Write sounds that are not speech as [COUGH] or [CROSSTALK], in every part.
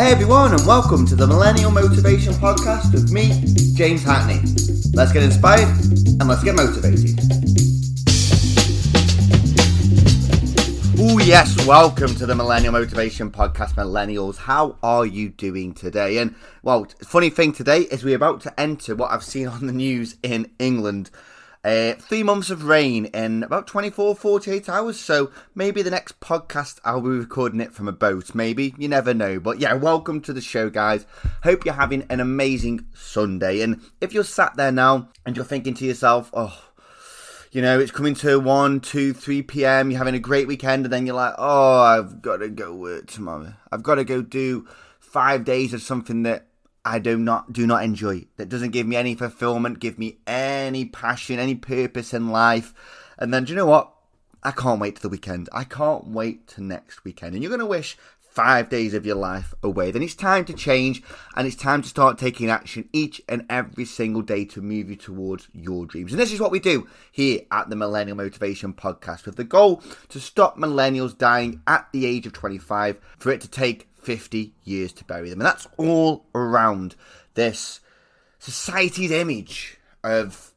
Hey everyone, and welcome to the Millennial Motivation Podcast with me, James Hackney. Let's get inspired and let's get motivated. Oh, yes, welcome to the Millennial Motivation Podcast, Millennials. How are you doing today? And, well, funny thing today is we're about to enter what I've seen on the news in England. Uh, three months of rain in about 24, 48 hours. So maybe the next podcast I'll be recording it from a boat. Maybe. You never know. But yeah, welcome to the show, guys. Hope you're having an amazing Sunday. And if you're sat there now and you're thinking to yourself, oh, you know, it's coming to 1, 2, 3 p.m., you're having a great weekend, and then you're like, oh, I've got to go work tomorrow. I've got to go do five days of something that I do not do not enjoy. That doesn't give me any fulfillment, give me any passion, any purpose in life. And then do you know what? I can't wait to the weekend. I can't wait to next weekend. And you're going to wish five days of your life away. Then it's time to change and it's time to start taking action each and every single day to move you towards your dreams. And this is what we do here at the Millennial Motivation Podcast with the goal to stop millennials dying at the age of 25 for it to take 50 years to bury them. And that's all around this society's image of,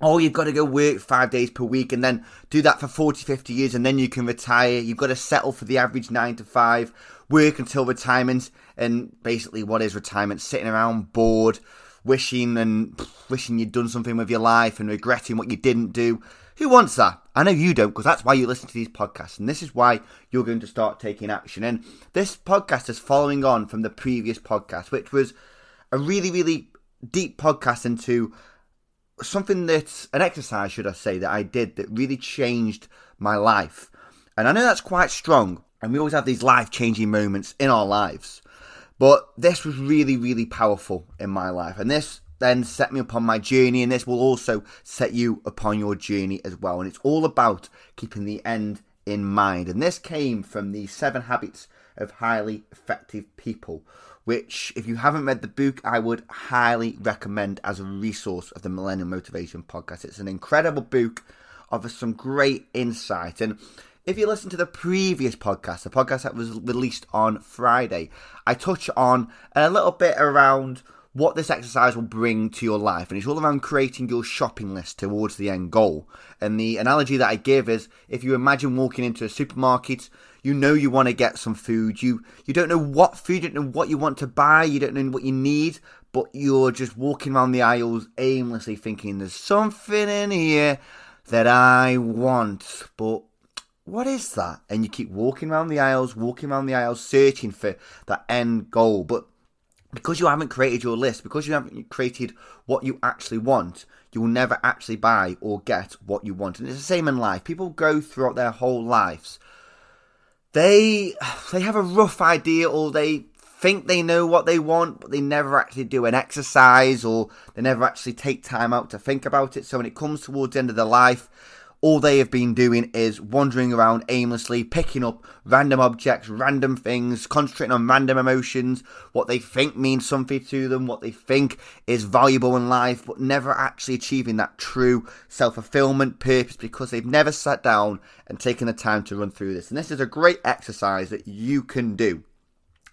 oh, you've got to go work five days per week and then do that for 40, 50 years and then you can retire. You've got to settle for the average nine to five, work until retirement. And basically, what is retirement? Sitting around bored, wishing and wishing you'd done something with your life and regretting what you didn't do. Who wants that? I know you don't, because that's why you listen to these podcasts, and this is why you're going to start taking action. And this podcast is following on from the previous podcast, which was a really, really deep podcast into something that's an exercise, should I say, that I did that really changed my life. And I know that's quite strong, and we always have these life changing moments in our lives. But this was really, really powerful in my life. And this then set me upon my journey, and this will also set you upon your journey as well. And it's all about keeping the end in mind. And this came from the Seven Habits of Highly Effective People, which, if you haven't read the book, I would highly recommend as a resource of the Millennial Motivation Podcast. It's an incredible book offers some great insight. And if you listen to the previous podcast, the podcast that was released on Friday, I touch on a little bit around what this exercise will bring to your life. And it's all around creating your shopping list towards the end goal. And the analogy that I give is if you imagine walking into a supermarket, you know you want to get some food. You you don't know what food, you don't know what you want to buy, you don't know what you need, but you're just walking around the aisles aimlessly thinking there's something in here that I want, but what is that? And you keep walking around the aisles, walking around the aisles, searching for that end goal. But because you haven't created your list, because you haven't created what you actually want, you will never actually buy or get what you want. And it's the same in life. People go throughout their whole lives. They they have a rough idea or they think they know what they want, but they never actually do an exercise or they never actually take time out to think about it. So when it comes towards the end of their life, all they have been doing is wandering around aimlessly, picking up random objects, random things, concentrating on random emotions, what they think means something to them, what they think is valuable in life, but never actually achieving that true self fulfillment purpose because they've never sat down and taken the time to run through this. And this is a great exercise that you can do.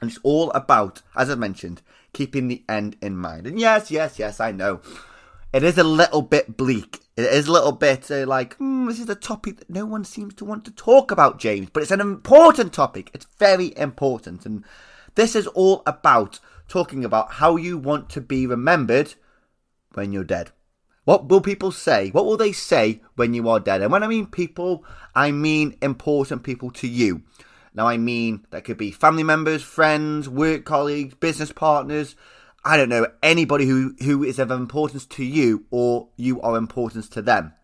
And it's all about, as I mentioned, keeping the end in mind. And yes, yes, yes, I know it is a little bit bleak. It is a little bit uh, like, hmm, this is a topic that no one seems to want to talk about, James. But it's an important topic. It's very important. And this is all about talking about how you want to be remembered when you're dead. What will people say? What will they say when you are dead? And when I mean people, I mean important people to you. Now, I mean that could be family members, friends, work colleagues, business partners, I don't know, anybody who, who is of importance to you or you are importance to them.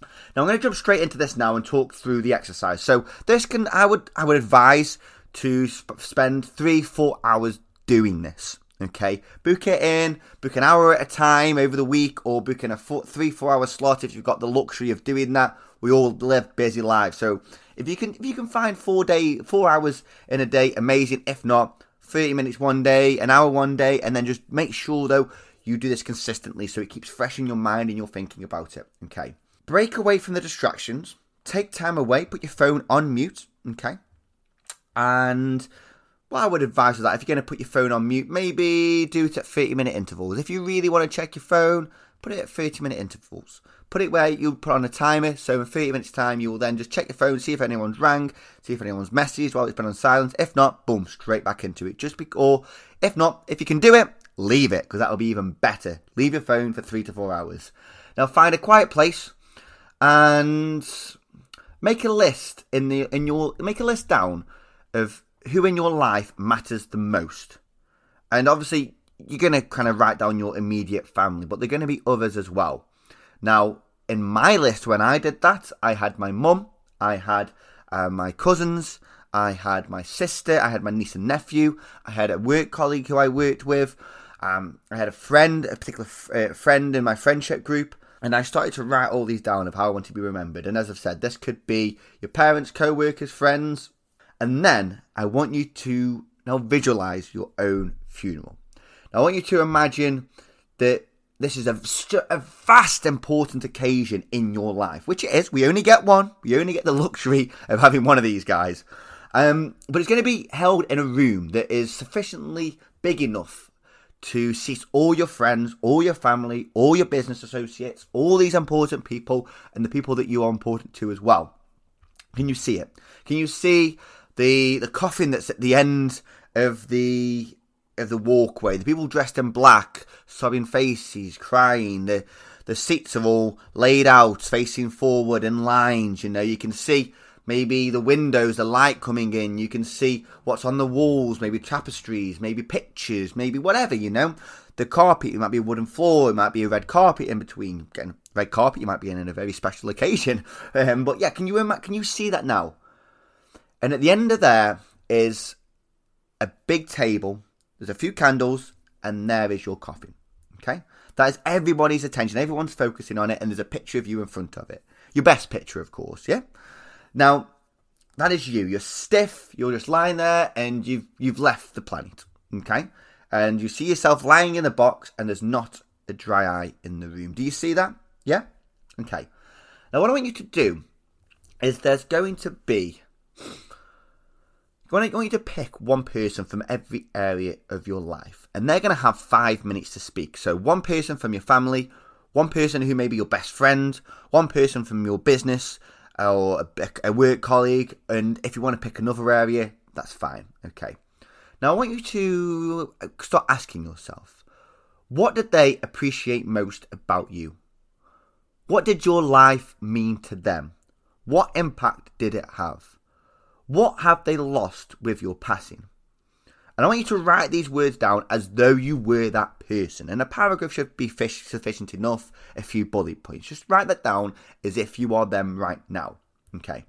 Now I'm going to jump straight into this now and talk through the exercise. So this can I would I would advise to sp- spend three four hours doing this. Okay, book it in, book an hour at a time over the week, or book in a four, three four hour slot if you've got the luxury of doing that. We all live busy lives, so if you can if you can find four day four hours in a day, amazing. If not, 30 minutes one day, an hour one day, and then just make sure though you do this consistently so it keeps fresh in your mind and you're thinking about it. Okay. Break away from the distractions. Take time away. Put your phone on mute. Okay. And what I would advise is that if you're going to put your phone on mute, maybe do it at 30 minute intervals. If you really want to check your phone, put it at 30 minute intervals. Put it where you put on a timer, so in 30 minutes' time, you will then just check your phone, see if anyone's rang, see if anyone's messaged while it's been on silence. If not, boom, straight back into it. Just be, or if not, if you can do it, leave it because that'll be even better. Leave your phone for three to four hours. Now find a quiet place and make a list in the in your make a list down of who in your life matters the most. And obviously you're going to kind of write down your immediate family, but they're going to be others as well. Now, in my list when I did that, I had my mum, I had uh, my cousins, I had my sister, I had my niece and nephew, I had a work colleague who I worked with, um, I had a friend, a particular f- uh, friend in my friendship group, and I started to write all these down of how I want to be remembered. And as I've said, this could be your parents, co workers, friends. And then I want you to now visualize your own funeral. I want you to imagine that this is a, a vast important occasion in your life, which it is. We only get one. We only get the luxury of having one of these guys. Um, but it's going to be held in a room that is sufficiently big enough to seat all your friends, all your family, all your business associates, all these important people, and the people that you are important to as well. Can you see it? Can you see the the coffin that's at the end of the of the walkway? The people dressed in black, sobbing faces, crying. The the seats are all laid out, facing forward in lines. You know, you can see maybe the windows, the light coming in, you can see what's on the walls, maybe tapestries, maybe pictures, maybe whatever, you know. The carpet, it might be a wooden floor, it might be a red carpet in between. Getting red carpet, you might be in, in a very special occasion. [LAUGHS] Um, but yeah, can you can you see that now? And at the end of there is a big table. There's a few candles, and there is your coffin. Okay, that is everybody's attention. Everyone's focusing on it, and there's a picture of you in front of it. Your best picture, of course. Yeah. Now, that is you. You're stiff. You're just lying there, and you've you've left the planet. Okay, and you see yourself lying in the box, and there's not a dry eye in the room. Do you see that? Yeah. Okay. Now, what I want you to do is there's going to be. I want you to pick one person from every area of your life, and they're going to have five minutes to speak. So, one person from your family, one person who may be your best friend, one person from your business, or a, a work colleague, and if you want to pick another area, that's fine. Okay. Now I want you to uh, start asking yourself, what did they appreciate most about you? What did your life mean to them? What impact did it have? What have they lost with your passing? And I want you to write these words down as though you were that person. And a paragraph should be sufficient enough, a few bullet points. Just write that down as if you are them right now. Okay.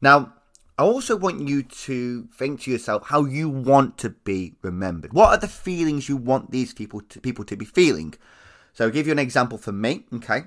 Now, I also want you to think to yourself how you want to be remembered. What are the feelings you want these people to, people to be feeling? So, I'll give you an example for me. Okay.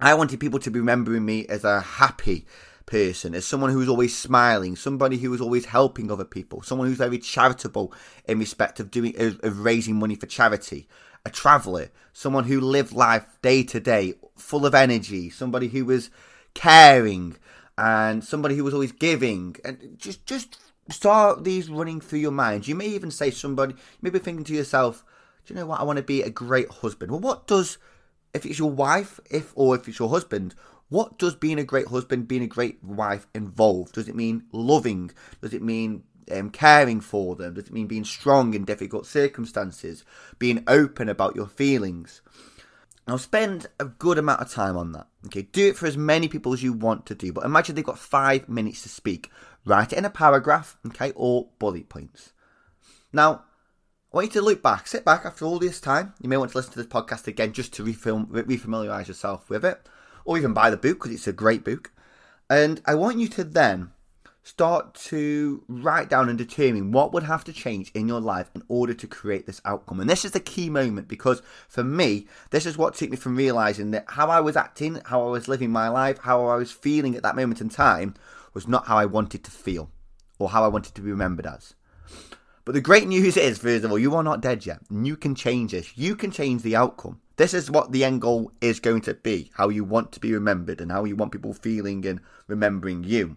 I wanted people to be remembering me as a happy, person, as someone who's always smiling, somebody who is always helping other people, someone who's very charitable in respect of doing of, raising money for charity, a traveller, someone who lived life day to day, full of energy, somebody who was caring, and somebody who was always giving, and just just start these running through your mind. You may even say somebody, you may be thinking to yourself, do you know what? I want to be a great husband. Well, what does if it's your wife, if or if it's your husband, what does being a great husband, being a great wife involve? Does it mean loving? Does it mean um, caring for them? Does it mean being strong in difficult circumstances? Being open about your feelings? Now, spend a good amount of time on that. Okay, do it for as many people as you want to do. But imagine they've got five minutes to speak. Write it in a paragraph, okay, or bullet points. Now, I want you to look back, sit back after all this time. You may want to listen to this podcast again just to refilm, refamiliarize yourself with it or even buy the book because it's a great book. And I want you to then start to write down and determine what would have to change in your life in order to create this outcome. And this is the key moment because for me, this is what took me from realizing that how I was acting, how I was living my life, how I was feeling at that moment in time was not how I wanted to feel or how I wanted to be remembered as. But the great news is, first of all, you are not dead yet. And you can change this. You can change the outcome. This is what the end goal is going to be how you want to be remembered and how you want people feeling and remembering you.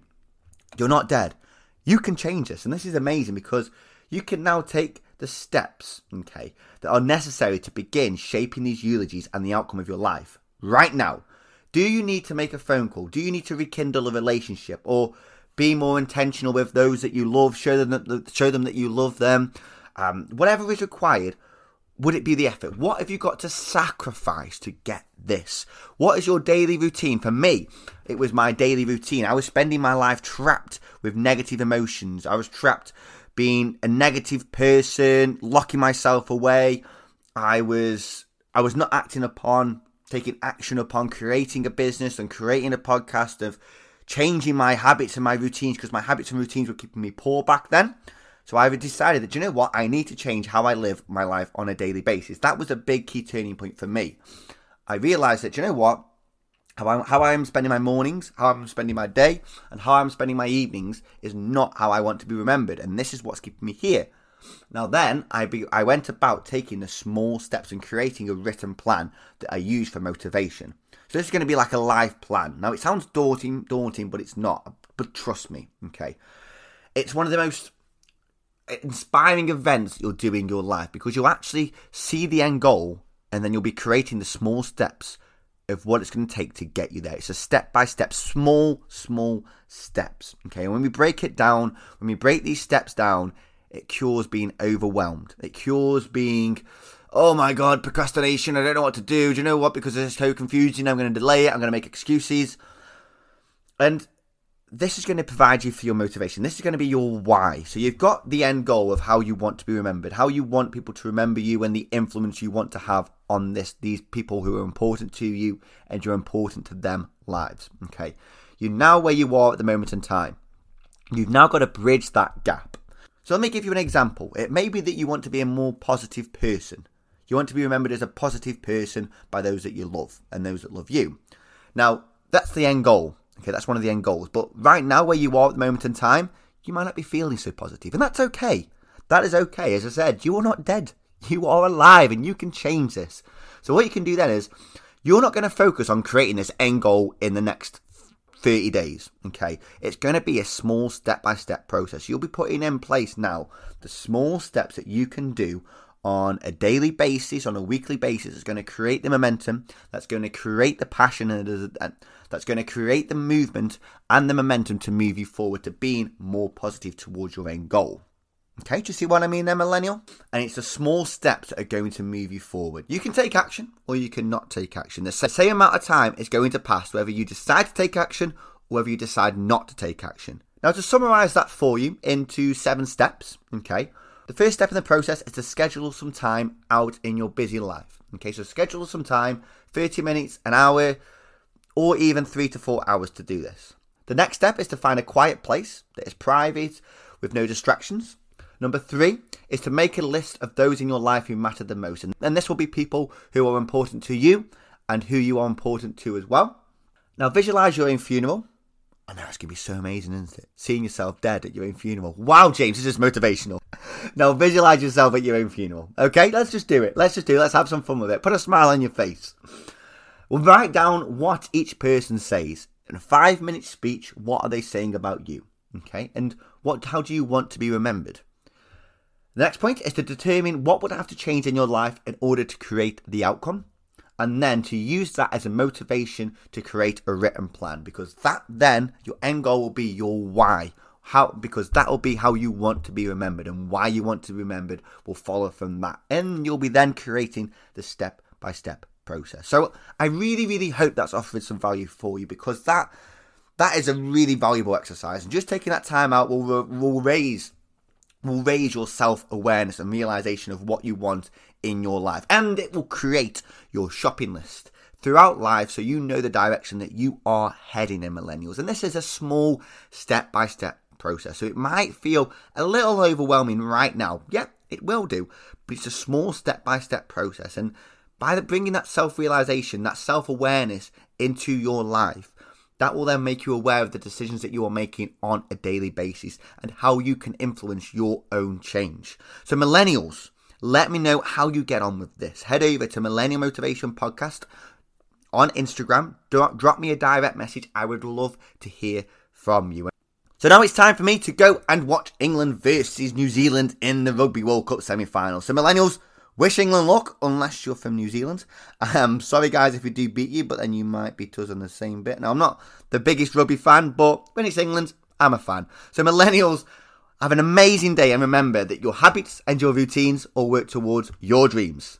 You're not dead. You can change this. And this is amazing because You can now take the steps, okay, that are necessary to begin shaping these eulogies and the outcome of your life right now. Do you need to make a phone call? Do you need to rekindle a relationship or be more intentional with those that you love? Show them that show them that you love them. Um, whatever is required, would it be the effort? What have you got to sacrifice to get this? What is your daily routine? For me, it was my daily routine. I was spending my life trapped with negative emotions. I was trapped being a negative person, locking myself away. I was I was not acting upon taking action upon creating a business and creating a podcast of changing my habits and my routines because my habits and routines were keeping me poor back then. So I have decided that, you know what, I need to change how I live my life on a daily basis. That was a big key turning point for me. I realized that, you know what, how, I, how I am spending my mornings, how I'm spending my day, and how I'm spending my evenings is not how I want to be remembered. And this is what's keeping me here. Now then, I be, I went about taking the small steps and creating a written plan that I use for motivation. So this is going to be like a life plan. Now it sounds daunting, daunting, but it's not. But trust me, okay. It's one of the most inspiring events you'll do in your life because you'll actually see the end goal and then you'll be creating the small steps of what it's going to take to get you there. It's a step by step, small, small steps. Okay, and when we break it down, when we break these steps down, it cures being overwhelmed. It cures being, oh my god, procrastination. I don't know what to do. Do you know what? Because it's so confusing, I'm going to delay it. I'm going to make excuses. And this is going to provide you for your motivation. This is going to be your why. So you've got the end goal of how you want to be remembered, how you want people to remember you, and the influence you want to have on this these people who are important to you and you're important to them lives. Okay, you're now where you are at the moment in time. You've now got to bridge that gap. So let me give you an example. It may be that you want to be a more positive person. You want to be remembered as a positive person by those that you love and those that love you. Now, that's the end goal. Okay, that's one of the end goals. But right now, where you are at the moment in time, you might not be feeling so positive, and that's okay. That is okay. As I said, you are not dead. You are alive, and you can change this. So what you can do then is, you're not going to focus on creating this end goal in the next 30 days. Okay, it's going to be a small step by step process. You'll be putting in place now the small steps that you can do on a daily basis, on a weekly basis, is going to create the momentum, that's going to create the passion, and that's going to create the movement and the momentum to move you forward to being more positive towards your end goal. Okay, do you see what I mean there, millennial? And it's the small steps that are going to move you forward. You can take action or you cannot take action. The same amount of time is going to pass whether you decide to take action or whether you decide not to take action. Now, to summarize that for you into seven steps, okay, the first step in the process is to schedule some time out in your busy life. Okay, so schedule some time 30 minutes, an hour, or even three to four hours to do this. The next step is to find a quiet place that is private with no distractions. Number three is to make a list of those in your life who matter the most. And this will be people who are important to you and who you are important to as well. Now, visualize your own funeral I know it's gonna be so amazing, isn't it? Seeing yourself dead at your own funeral. Wow, James, this is motivational. [LAUGHS] now visualize yourself at your own funeral. Okay, let's just do it. Let's just do it. Let's have some fun with it. Put a smile on your face. We'll write down what each person says in a five minute speech. What are they saying about you? Okay, and what? How do you want to be remembered? The next point is to determine what would have to change in your life in order to create the outcome and then to use that as a motivation to create a written plan because that then your end goal will be your why how because that will be how you want to be remembered and why you want to be remembered will follow from that and you'll be then creating the step by step process so i really really hope that's offered some value for you because that that is a really valuable exercise and just taking that time out will will raise will raise your self awareness and realization of what you want in your life. And it will create your shopping list throughout life so you know the direction that you are heading in millennials. And this is a small step by step process. So it might feel a little overwhelming right now. Yeah, it will do. But it's a small step by step process. And by bringing that self realization, that self awareness into your life, that will then make you aware of the decisions that you are making on a daily basis and how you can influence your own change. So, millennials, let me know how you get on with this. Head over to Millennial Motivation Podcast on Instagram. Drop, drop me a direct message. I would love to hear from you. So now it's time for me to go and watch England versus New Zealand in the Rugby World Cup semi final. So, Millennials, wish England luck, unless you're from New Zealand. Um, sorry, guys, if we do beat you, but then you might beat us on the same bit. Now, I'm not the biggest rugby fan, but when it's England, I'm a fan. So, Millennials, have an amazing day and remember that your habits and your routines all work towards your dreams.